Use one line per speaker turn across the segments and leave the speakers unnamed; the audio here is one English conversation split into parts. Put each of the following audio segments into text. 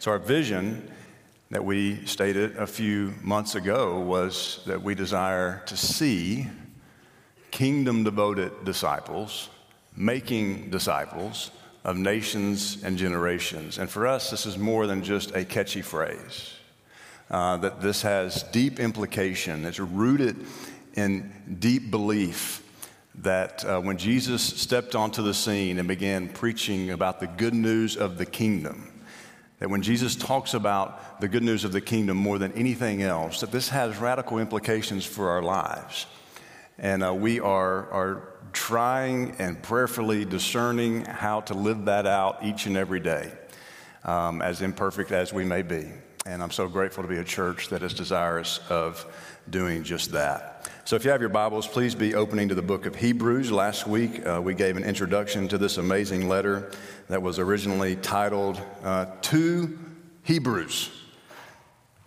So, our vision that we stated a few months ago was that we desire to see kingdom devoted disciples making disciples of nations and generations. And for us, this is more than just a catchy phrase. Uh, that this has deep implication. It's rooted in deep belief that uh, when Jesus stepped onto the scene and began preaching about the good news of the kingdom, that when Jesus talks about the good news of the kingdom more than anything else, that this has radical implications for our lives. And uh, we are, are trying and prayerfully discerning how to live that out each and every day, um, as imperfect as we may be. And I'm so grateful to be a church that is desirous of doing just that. So, if you have your Bibles, please be opening to the book of Hebrews. Last week, uh, we gave an introduction to this amazing letter that was originally titled uh, To Hebrews.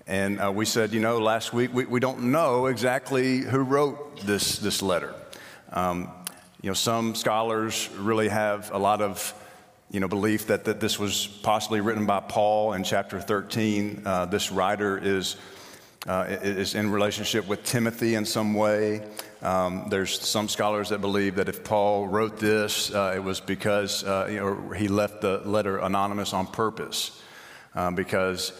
And uh, we said, you know, last week, we, we don't know exactly who wrote this, this letter. Um, you know, some scholars really have a lot of you know, belief that, that this was possibly written by Paul in chapter 13. Uh, this writer is uh, is in relationship with Timothy in some way. Um, there's some scholars that believe that if Paul wrote this, uh, it was because uh, you know, he left the letter anonymous on purpose. Um, because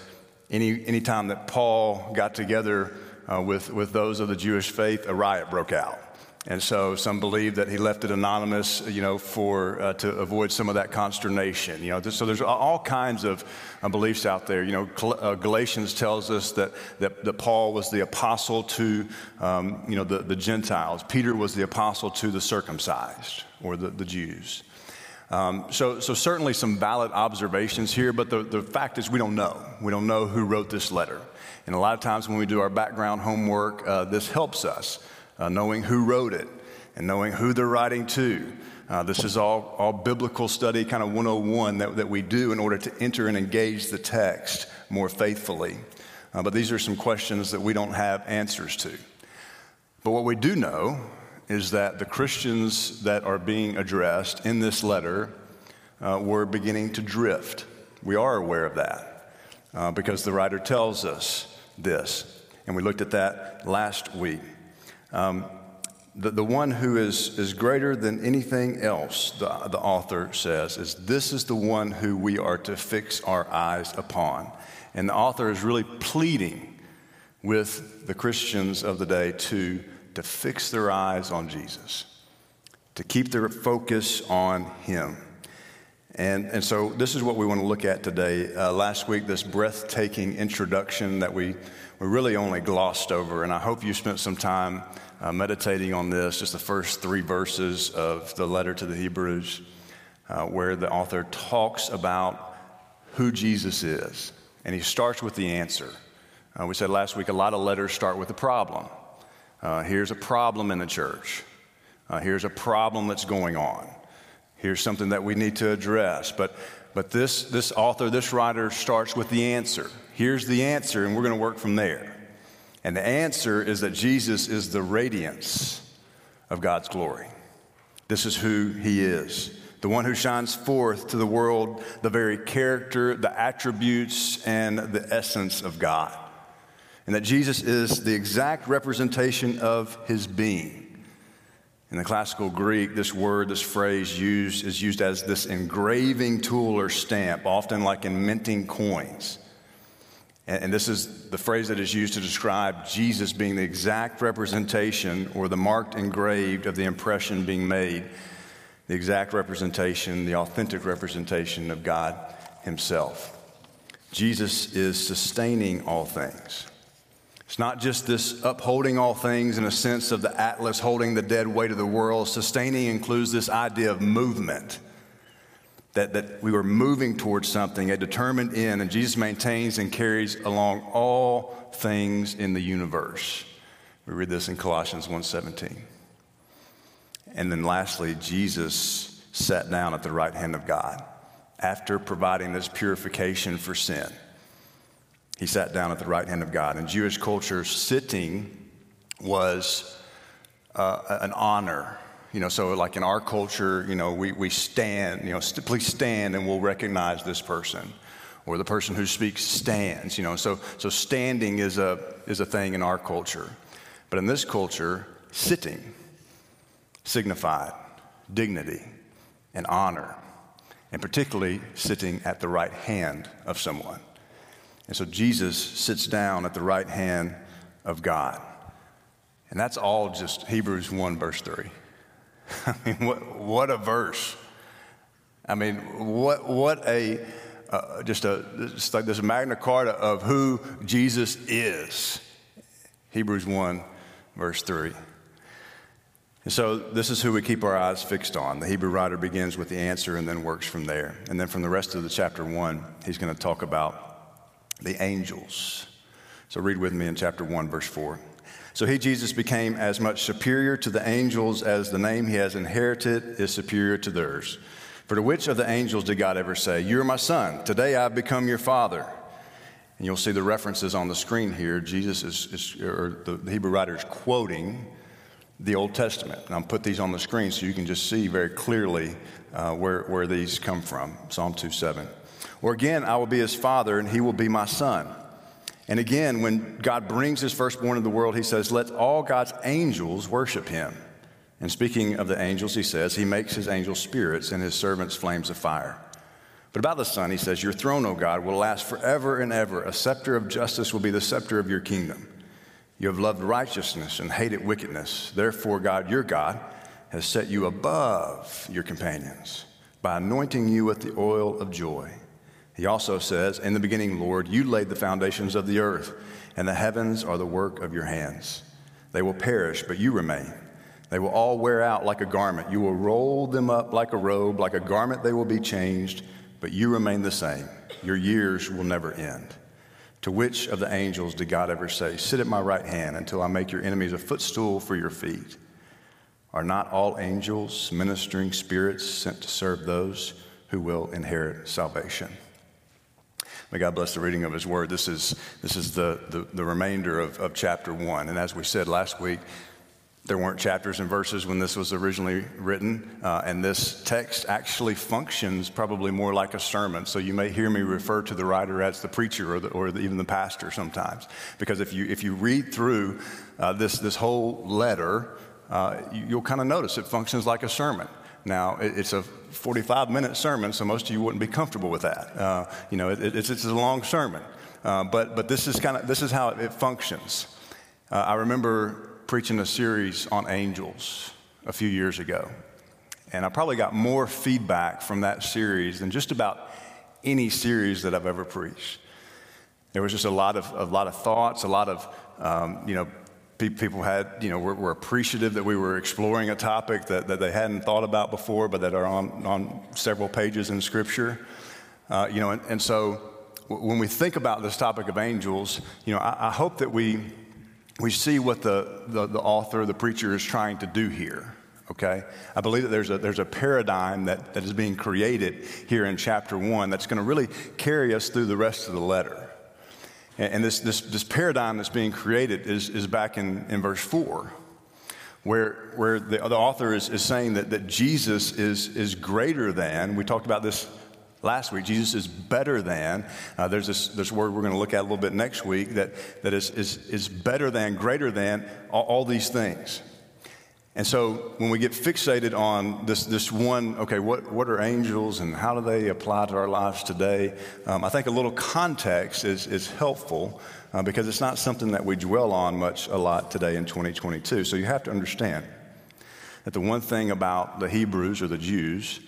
any anytime that Paul got together uh, with, with those of the Jewish faith, a riot broke out. And so some believe that he left it anonymous, you know, for uh, to avoid some of that consternation. You know, so there's all kinds of uh, beliefs out there. You know, uh, Galatians tells us that, that, that Paul was the apostle to, um, you know, the, the Gentiles. Peter was the apostle to the circumcised or the, the Jews. Um, so, so certainly some valid observations here, but the, the fact is we don't know. We don't know who wrote this letter. And a lot of times when we do our background homework, uh, this helps us uh, knowing who wrote it and knowing who they're writing to. Uh, this is all, all biblical study, kind of 101 that, that we do in order to enter and engage the text more faithfully. Uh, but these are some questions that we don't have answers to. But what we do know is that the Christians that are being addressed in this letter uh, were beginning to drift. We are aware of that uh, because the writer tells us this. And we looked at that last week. Um, the, the one who is, is greater than anything else, the, the author says, is this is the one who we are to fix our eyes upon. And the author is really pleading with the Christians of the day to, to fix their eyes on Jesus, to keep their focus on Him. And, and so this is what we want to look at today. Uh, last week, this breathtaking introduction that we, we really only glossed over, and I hope you spent some time uh, meditating on this, just the first three verses of the letter to the Hebrews, uh, where the author talks about who Jesus is. And he starts with the answer. Uh, we said last week a lot of letters start with a problem. Uh, here's a problem in the church. Uh, here's a problem that's going on. Here's something that we need to address. But, but this, this author, this writer starts with the answer. Here's the answer, and we're going to work from there. And the answer is that Jesus is the radiance of God's glory. This is who he is the one who shines forth to the world the very character, the attributes, and the essence of God. And that Jesus is the exact representation of his being. In the classical Greek, this word, this phrase used is used as this engraving tool or stamp, often like in minting coins. And, this is the phrase that is used to describe Jesus being the exact representation or the marked engraved of the impression being made, the exact representation, the authentic representation of God Himself. Jesus is sustaining all things. It's not just this upholding all things in a sense of the atlas holding the dead weight of the world. Sustaining includes this idea of movement that, that we were moving towards something, a determined end, and Jesus maintains and carries along all things in the universe. We read this in Colossians 1:17. And then lastly, Jesus sat down at the right hand of God after providing this purification for sin. He sat down at the right hand of God. In Jewish culture, sitting was uh, an honor you know, so like in our culture, you know, we, we stand, you know, st- please stand and we'll recognize this person. or the person who speaks stands, you know. So, so standing is a, is a thing in our culture. But in this culture, sitting signified dignity and honor, and particularly sitting at the right hand of someone. And so Jesus sits down at the right hand of God. And that's all just Hebrews 1, verse 3. I mean, what, what a verse. I mean, what, what a, uh, just a, just like this Magna Carta of who Jesus is. Hebrews 1, verse 3. And so this is who we keep our eyes fixed on. The Hebrew writer begins with the answer and then works from there. And then from the rest of the chapter 1, he's going to talk about the angels. So read with me in chapter 1, verse 4. So he, Jesus, became as much superior to the angels as the name he has inherited is superior to theirs. For to which of the angels did God ever say, You are my son, today I've become your father? And you'll see the references on the screen here. Jesus is, is or the Hebrew writer is quoting the Old Testament. And I'll put these on the screen so you can just see very clearly uh, where, where these come from Psalm 2 7. Or again, I will be his father, and he will be my son. And again, when God brings his firstborn into the world, he says, Let all God's angels worship him. And speaking of the angels, he says, He makes his angels spirits and his servants flames of fire. But about the Son, he says, Your throne, O God, will last forever and ever. A scepter of justice will be the scepter of your kingdom. You have loved righteousness and hated wickedness. Therefore, God, your God, has set you above your companions by anointing you with the oil of joy. He also says, In the beginning, Lord, you laid the foundations of the earth, and the heavens are the work of your hands. They will perish, but you remain. They will all wear out like a garment. You will roll them up like a robe, like a garment they will be changed, but you remain the same. Your years will never end. To which of the angels did God ever say, Sit at my right hand until I make your enemies a footstool for your feet? Are not all angels ministering spirits sent to serve those who will inherit salvation? May God bless the reading of His Word. This is, this is the, the, the remainder of, of chapter one. And as we said last week, there weren't chapters and verses when this was originally written, uh, and this text actually functions probably more like a sermon. So you may hear me refer to the writer as the preacher or, the, or the, even the pastor sometimes, because if you if you read through uh, this this whole letter, uh, you, will kind of notice it functions like a sermon. Now it, it's a 45 minute sermon, so most of you wouldn't be comfortable with that. Uh, you know, it, it's, it's a long sermon, uh, but but this is kind of this is how it functions. Uh, I remember preaching a series on angels a few years ago. And I probably got more feedback from that series than just about any series that I've ever preached. There was just a lot of, a lot of thoughts, a lot of, um, you know, people had, you know, were, were, appreciative that we were exploring a topic that, that they hadn't thought about before, but that are on, on several pages in Scripture. Uh, you know, and, and so when we think about this topic of angels, you know, I, I hope that we we see what the, the, the author, the preacher, is trying to do here. Okay? I believe that there's a, there's a paradigm that, that is being created here in chapter one that's going to really carry us through the rest of the letter. And, this, this, this paradigm that's being created is, is back in, in verse four, where, where the, the author is, is saying that, that Jesus is, is greater than, we talked about this last week. Jesus is better than. Uh, there's this, this word we're going to look at a little bit next week that, that is, is, is better than, greater than all, all these things. And so when we get fixated on this, this one, okay, what, what are angels and how do they apply to our lives today? Um, I think a little context is, is helpful uh, because it's not something that we dwell on much a lot today in 2022. So you have to understand that the one thing about the Hebrews or the Jews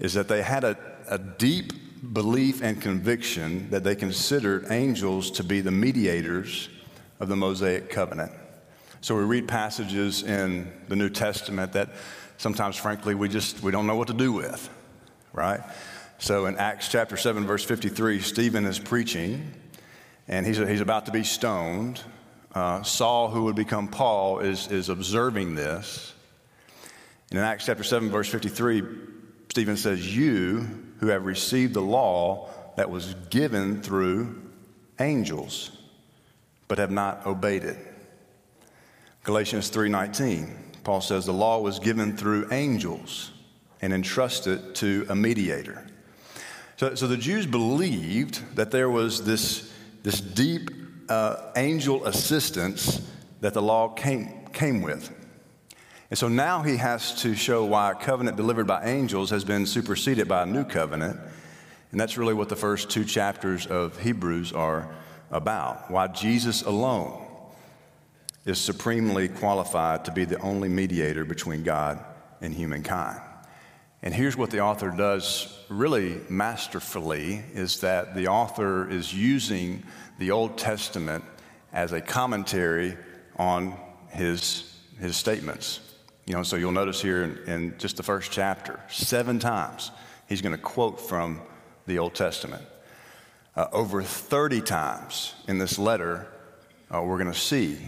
is that they had a, a deep belief and conviction that they considered angels to be the mediators of the Mosaic covenant. So we read passages in the New Testament that sometimes, frankly, we just we don't know what to do with, right? So in Acts chapter 7, verse 53, Stephen is preaching and he's, he's about to be stoned. Uh, Saul, who would become Paul, is, is observing this. And in Acts chapter 7, verse 53, Stephen says, You who have received the law that was given through angels, but have not obeyed it. Galatians 3:19, Paul says the law was given through angels and entrusted to a mediator. So, so the Jews believed that there was this, this deep uh, angel assistance that the law came, came with. And so now he has to show why a covenant delivered by angels has been superseded by a new covenant. And that's really what the first two chapters of Hebrews are about. Why Jesus alone is supremely qualified to be the only mediator between God and humankind. And here's what the author does really masterfully is that the author is using the Old Testament as a commentary on his, his statements. You know, so you'll notice here in, in just the first chapter, seven times he's going to quote from the Old Testament. Uh, over 30 times in this letter, uh, we're going to see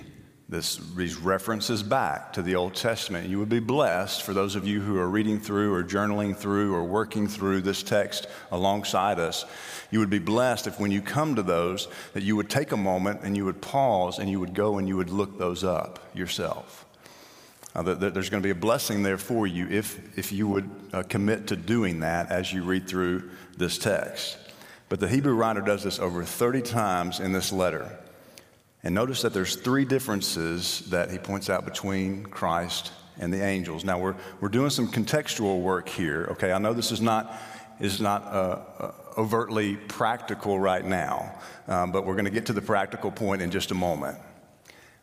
this, these references back to the Old Testament. You would be blessed for those of you who are reading through or journaling through or working through this text alongside us. You would be blessed if when you come to those that you would take a moment and you would pause and you would go and you would look those up yourself. Uh, that, there's going to be a blessing there for you if, if you would uh, commit to doing that as you read through this text. But the Hebrew writer does this over 30 times in this letter. And notice that there's three differences that he points out between Christ and the angels. Now, we're, we're doing some contextual work here, okay? I know this is not, is not uh, uh, overtly practical right now, um, but we're going to get to the practical point in just a moment.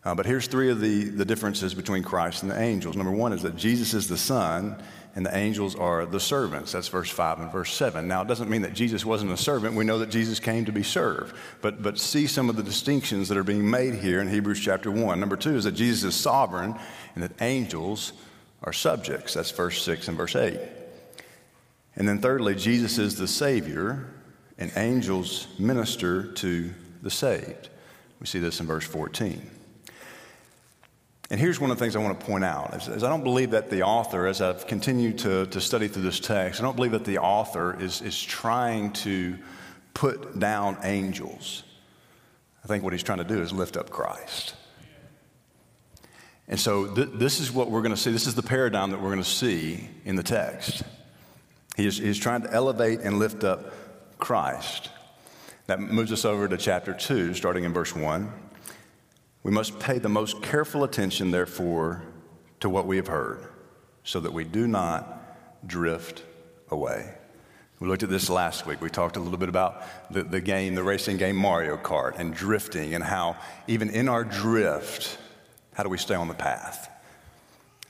Uh, but here's three of the, the differences between Christ and the angels. Number one is that Jesus is the Son, and the angels are the servants. That's verse 5 and verse 7. Now, it doesn't mean that Jesus wasn't a servant. We know that Jesus came to be served. But, but see some of the distinctions that are being made here in Hebrews chapter 1. Number two is that Jesus is sovereign and that angels are subjects. That's verse 6 and verse 8. And then thirdly, Jesus is the Savior, and angels minister to the saved. We see this in verse 14. And here's one of the things I want to point out is, is, I don't believe that the author, as I've continued to, to study through this text, I don't believe that the author is, is trying to put down angels. I think what he's trying to do is lift up Christ. And so th- this is what we're going to see. This is the paradigm that we're going to see in the text. He is, he's trying to elevate and lift up Christ. That moves us over to chapter 2, starting in verse 1. We must pay the most careful attention, therefore, to what we have heard, so that we do not drift away. We looked at this last week. We talked a little bit about the, the game, the racing game Mario Kart, and drifting, and how even in our drift, how do we stay on the path?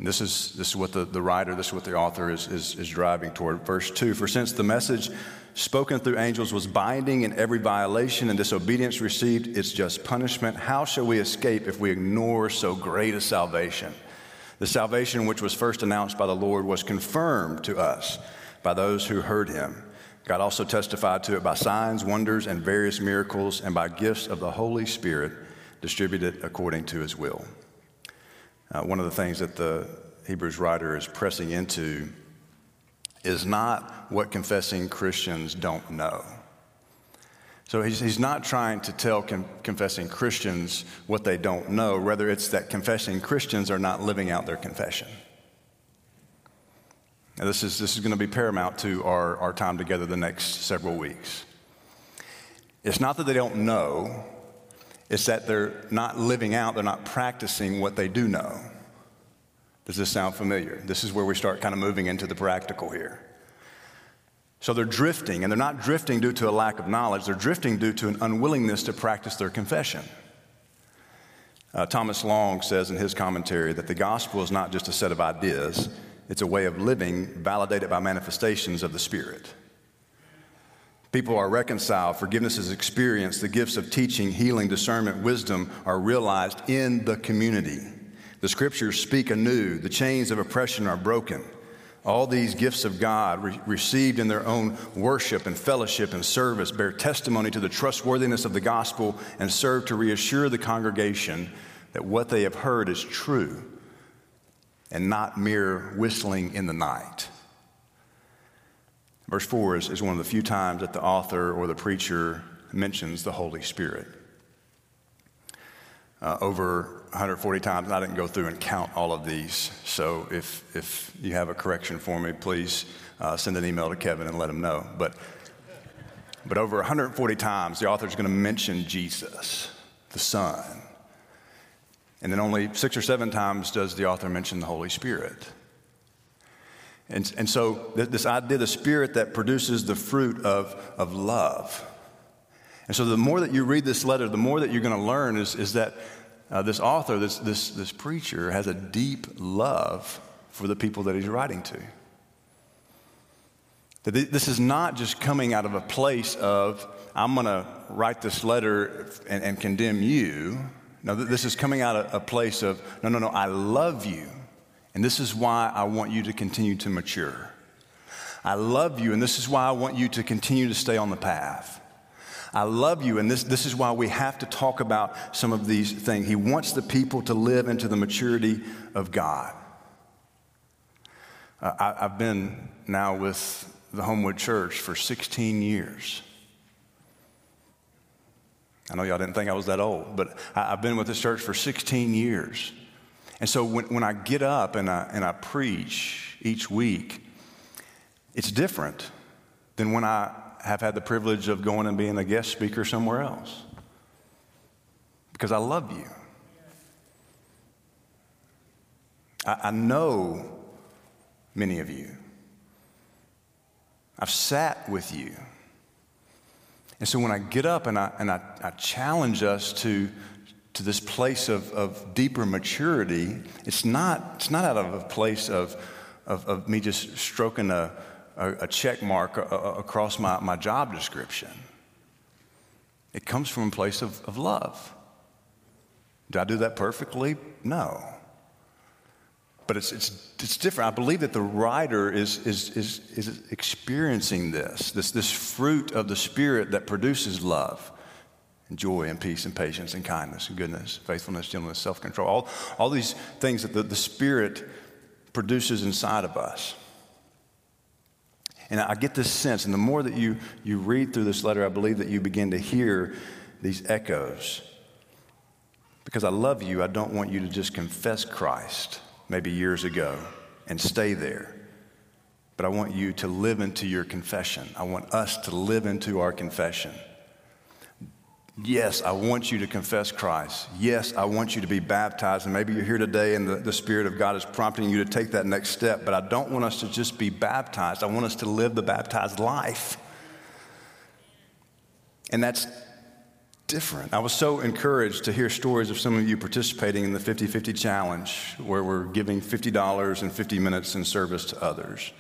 And this is, this is what the, the writer, this is what the author is, is, is driving toward. Verse 2 For since the message spoken through angels was binding and every violation and disobedience received its just punishment, how shall we escape if we ignore so great a salvation? The salvation which was first announced by the Lord was confirmed to us by those who heard him. God also testified to it by signs, wonders, and various miracles, and by gifts of the Holy Spirit distributed according to his will. Uh, one of the things that the Hebrews writer is pressing into is not what confessing Christians don't know. So he's, he's not trying to tell con- confessing Christians what they don't know. Rather, it's that confessing Christians are not living out their confession. Now, this is, this is going to be paramount to our, our time together the next several weeks. It's not that they don't know, it's that they're not living out, they're not practicing what they do know. Does this sound familiar? This is where we start kind of moving into the practical here. So they're drifting, and they're not drifting due to a lack of knowledge, they're drifting due to an unwillingness to practice their confession. Uh, Thomas Long says in his commentary that the gospel is not just a set of ideas, it's a way of living validated by manifestations of the Spirit. People are reconciled, forgiveness is experienced, the gifts of teaching, healing, discernment, wisdom are realized in the community. The scriptures speak anew, the chains of oppression are broken. All these gifts of God, re- received in their own worship and fellowship and service, bear testimony to the trustworthiness of the gospel and serve to reassure the congregation that what they have heard is true and not mere whistling in the night. Verse 4 is, is one of the few times that the author or the preacher mentions the Holy Spirit. Uh, over 140 times, I didn't go through and count all of these. So if, if you have a correction for me, please uh, send an email to Kevin and let him know. But But over 140 times, the author is going to mention Jesus, the Son. And then only six or seven times does the author mention the Holy Spirit. And, and so, this idea, the Spirit that produces the fruit of, of love. And so, the more that you read this letter, the more that you're going to learn is, is that uh, this author, this, this, this preacher, has a deep love for the people that he's writing to. That this is not just coming out of a place of, I'm going to write this letter and, and, condemn you. No, this is coming out of a place of, no, no, no, I love you. And this is why I want you to continue to mature. I love you, and this is why I want you to continue to stay on the path. I love you, and this, this is why we have to talk about some of these things. He wants the people to live into the maturity of God. Uh, I, I've been now with the Homewood Church for 16 years. I know y'all didn't think I was that old, but I, have been with this church for 16 years. And so when, when I get up and I, and I preach each week, it's different than when I have had the privilege of going and being a guest speaker somewhere else. Because I love you. I, I know many of you. I've sat with you. And so when I get up and I, and I, I challenge us to, to this place of, of deeper maturity, it's not, it's not out of a place of, of, of me just stroking a, a, a check mark a, a, across my, my job description. It comes from a place of, of love. Do I do that perfectly? No. But it's, it's, it's different. I believe that the writer is, is, is, is experiencing this, this, this fruit of the Spirit that produces love joy and peace and patience and kindness and goodness, faithfulness, gentleness, self control. All, all these things that the, the Spirit produces inside of us. And I get this sense, and the more that you, you read through this letter, I believe that you begin to hear these echoes. Because I love you, I don't want you to just confess Christ maybe years ago and stay there. But I want you to live into your confession. I want us to live into our confession. Yes, I want you to confess Christ. Yes, I want you to be baptized. And maybe you're here today and the, the Spirit of God is prompting you to take that next step. But I don't want us to just be baptized, I want us to live the baptized life. And that's different. I was so encouraged to hear stories of some of you participating in the 50 50 challenge, where we're giving $50 and 50 minutes in service to others.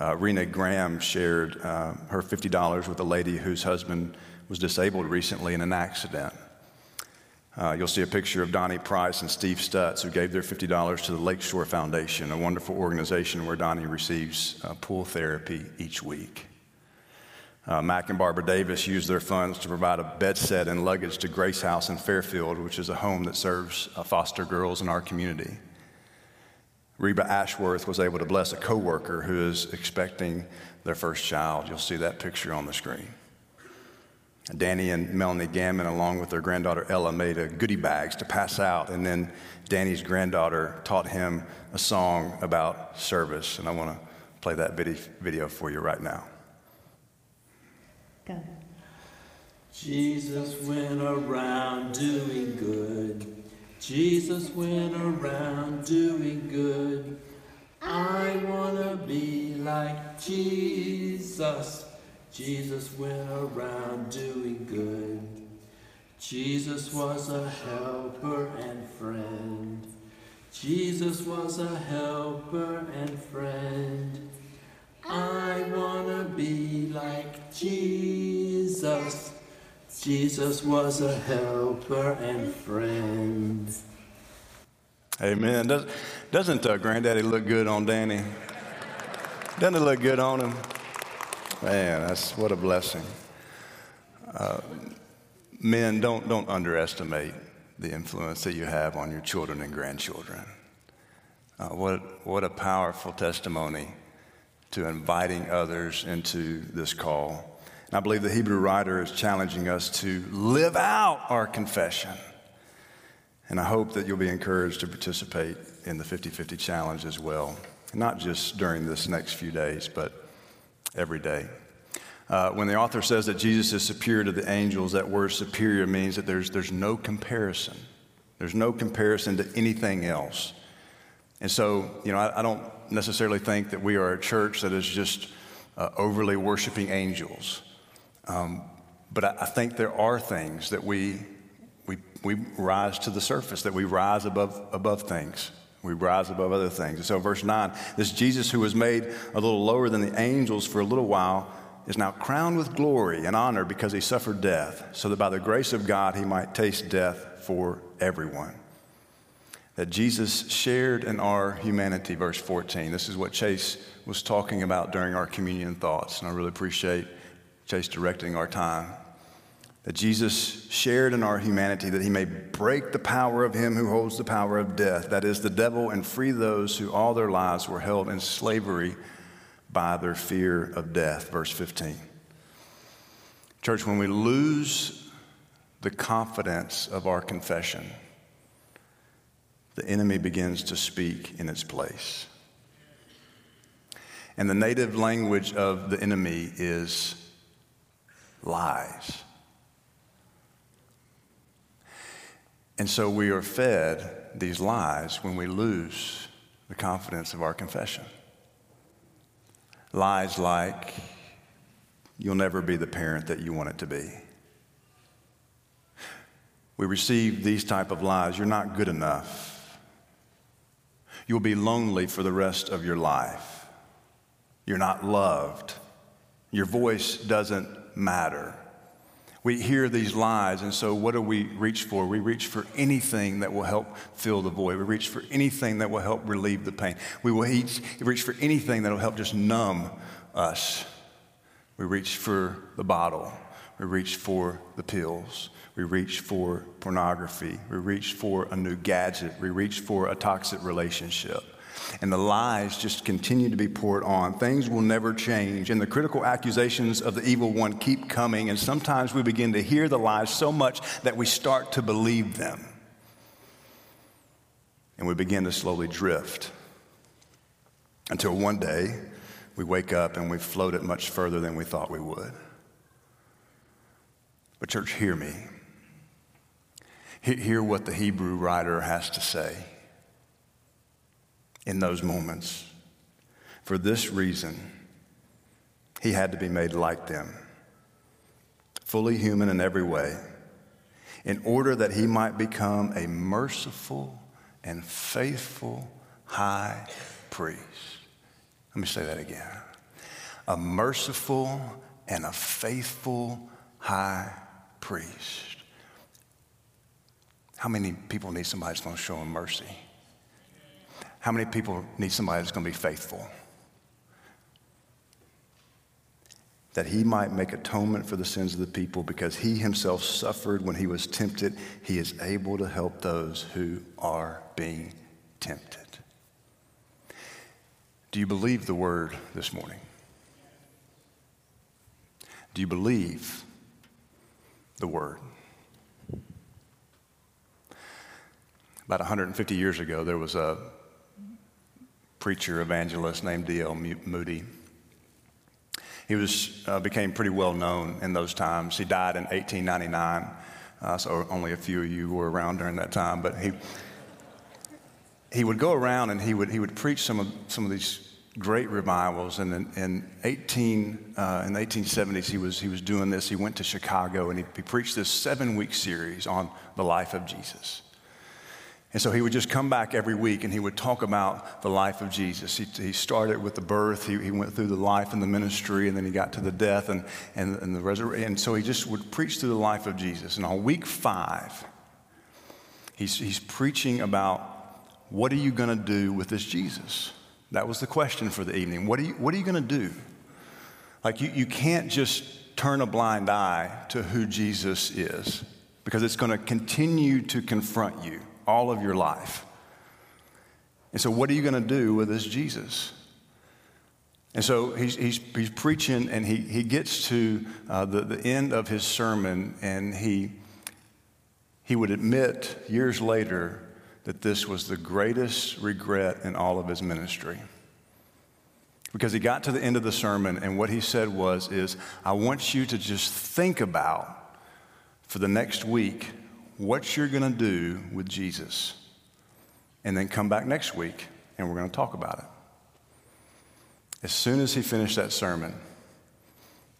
Uh, Rena Graham shared uh, her $50 with a lady whose husband was disabled recently in an accident. Uh, you'll see a picture of Donnie Price and Steve Stutz, who gave their $50 to the Lakeshore Foundation, a wonderful organization where Donnie receives uh, pool therapy each week. Uh, Mac and Barbara Davis used their funds to provide a bed set and luggage to Grace House in Fairfield, which is a home that serves uh, foster girls in our community. Reba Ashworth was able to bless a coworker who is expecting their first child. You'll see that picture on the screen. Danny and Melanie Gammon, along with their granddaughter Ella, made a goodie bags to pass out, and then Danny's granddaughter taught him a song about service, and I want to play that video for you right now.
Go. Jesus went around doing good. Jesus went around doing good. I want to be like Jesus. Jesus went around doing good. Jesus was a helper and friend. Jesus was a helper and friend. I want to be like Jesus. Jesus was a helper and friend.
Amen. Does, doesn't uh, Granddaddy look good on Danny? Doesn't it look good on him? Man, that's what a blessing. Uh, men, don't, don't underestimate the influence that you have on your children and grandchildren. Uh, what, what a powerful testimony to inviting others into this call. And I believe the Hebrew writer is challenging us to live out our confession. And I hope that you'll be encouraged to participate in the 50 50 challenge as well, not just during this next few days, but every day. Uh, when the author says that Jesus is superior to the angels, that word superior means that there's, there's no comparison. There's no comparison to anything else. And so, you know, I, I don't necessarily think that we are a church that is just uh, overly worshiping angels. Um, but I, I think there are things that we, we, we rise to the surface, that we rise above, above things. We rise above other things. And so, verse 9 this Jesus who was made a little lower than the angels for a little while is now crowned with glory and honor because he suffered death, so that by the grace of God he might taste death for everyone that Jesus shared in our humanity, verse 14. This is what Chase was talking about during our communion thoughts, and I really appreciate Chase directing our time. That Jesus shared in our humanity that he may break the power of him who holds the power of death, that is, the devil, and free those who all their lives were held in slavery by their fear of death. Verse 15. Church, when we lose the confidence of our confession, the enemy begins to speak in its place. And the native language of the enemy is lies. And so we are fed these lies when we lose the confidence of our confession. Lies like, you'll never be the parent that you want it to be. We receive these type of lies, you're not good enough. You'll be lonely for the rest of your life. You're not loved. Your voice doesn't matter. We hear these lies, and so what do we reach for? We reach for anything that will help fill the void. We reach for anything that will help relieve the pain. We will reach for anything that will help just numb us. We reach for the bottle. We reach for the pills. We reach for pornography. We reach for a new gadget. We reach for a toxic relationship. And the lies just continue to be poured on. Things will never change. And the critical accusations of the evil one keep coming. And sometimes we begin to hear the lies so much that we start to believe them. And we begin to slowly drift until one day we wake up and we've floated much further than we thought we would. But, church, hear me. Hear what the Hebrew writer has to say in those moments. For this reason, he had to be made like them, fully human in every way, in order that he might become a merciful and faithful high priest. Let me say that again. A merciful and a faithful high priest. How many people need somebody that's going to show them mercy? How many people need somebody that's going to be faithful? That he might make atonement for the sins of the people because he himself suffered when he was tempted. He is able to help those who are being tempted. Do you believe the word this morning? Do you believe the word? About 150 years ago, there was a preacher evangelist named D.L. Moody. He was, uh, became pretty well known in those times. He died in 1899, uh, so only a few of you were around during that time. But he, he would go around and he would, he would preach some of, some of these great revivals. And in, in 18, uh, in the 1870s, he was, he was doing this. He went to Chicago and he, he preached this seven week series on the life of Jesus. And so he would just come back every week and he would talk about the life of Jesus. He, he started with the birth, he, he, went through the life and the ministry, and then he got to the death and, and, and the resurrection. And so he just would preach through the life of Jesus. And on week five, he's, he's preaching about what are you going to do with this Jesus? That was the question for the evening. What are you, what are you going to do? Like, you, you can't just turn a blind eye to who Jesus is because it's going to continue to confront you all of your life. And so, what are you going to do with this Jesus? And so he's, he's, he's preaching, and he, he gets to uh, the, the end of his sermon, and he, he would admit years later that this was the greatest regret in all of his ministry. because he got to the end of the sermon and what he said was is I want you to just think about for the next week what you're going to do with Jesus. And then come back next week and we're going to talk about it. As soon as he finished that sermon,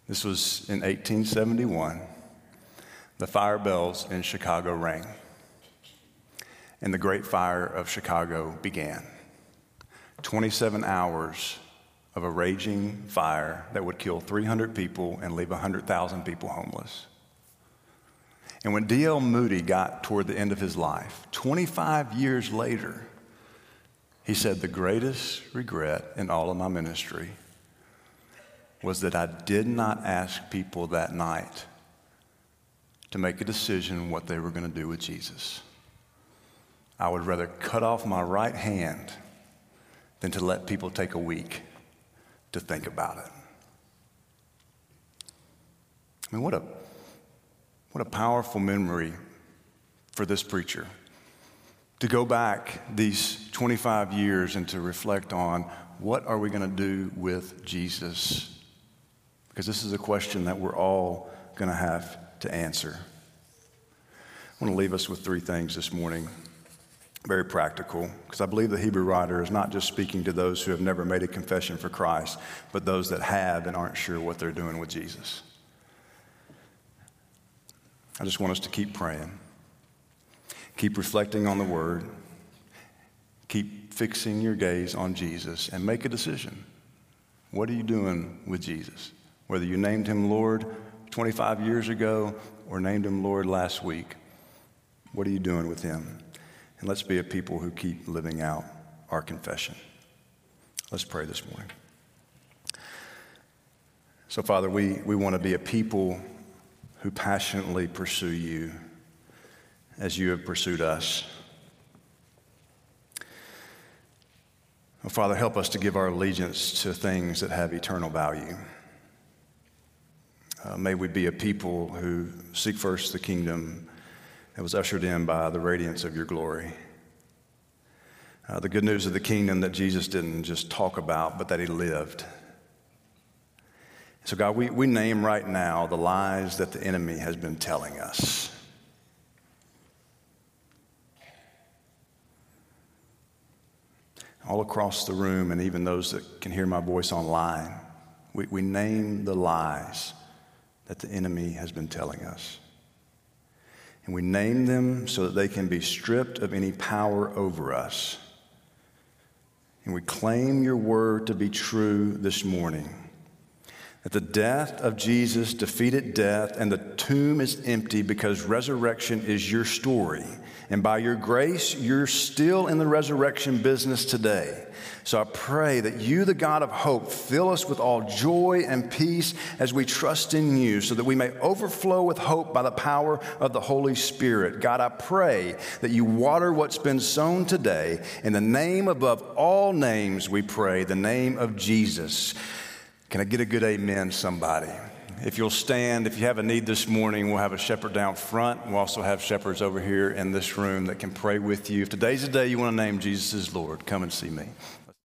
this was in 1871, the fire bells in Chicago rang. And the Great Fire of Chicago began. 27 hours of a raging fire that would kill 300 people and leave 100,000 people homeless. And when D.L. Moody got toward the end of his life, 25 years later, he said, The greatest regret in all of my ministry was that I did not ask people that night to make a decision what they were going to do with Jesus. I would rather cut off my right hand than to let people take a week to think about it. I mean, what a, what a powerful memory for this preacher to go back these 25 years and to reflect on what are we going to do with Jesus? Because this is a question that we're all going to have to answer. I want to leave us with three things this morning very practical, because I believe the Hebrew writer is not just speaking to those who have never made a confession for Christ, but those that have and aren't sure what they're doing with Jesus. I just want us to keep praying, keep reflecting on the Word, keep fixing your gaze on Jesus, and make a decision. What are you doing with Jesus? Whether you named him Lord 25 years ago or named him Lord last week, what are you doing with him? And let's be a people who keep living out our confession. Let's pray this morning. So, Father, we, we want to be a people who passionately pursue you as you have pursued us. Oh, Father, help us to give our allegiance to things that have eternal value. Uh, may we be a people who seek first the kingdom that was ushered in by the radiance of your glory. Uh, the good news of the kingdom that Jesus didn't just talk about, but that he lived. So, God, we, we name right now the lies that the enemy has been telling us. All across the room, and even those that can hear my voice online, we, we name the lies that the enemy has been telling us. And we name them so that they can be stripped of any power over us. And we claim your word to be true this morning. That the death of Jesus defeated death and the tomb is empty because resurrection is your story. And by your grace, you're still in the resurrection business today. So I pray that you, the God of hope, fill us with all joy and peace as we trust in you, so that we may overflow with hope by the power of the Holy Spirit. God, I pray that you water what's been sown today. In the name above all names, we pray, the name of Jesus. Can I get a good amen, somebody? If you'll stand, if you have a need this morning, we'll have a shepherd down front. We'll also have shepherds over here in this room that can pray with you. If today's the day you want to name Jesus as Lord, come and see me.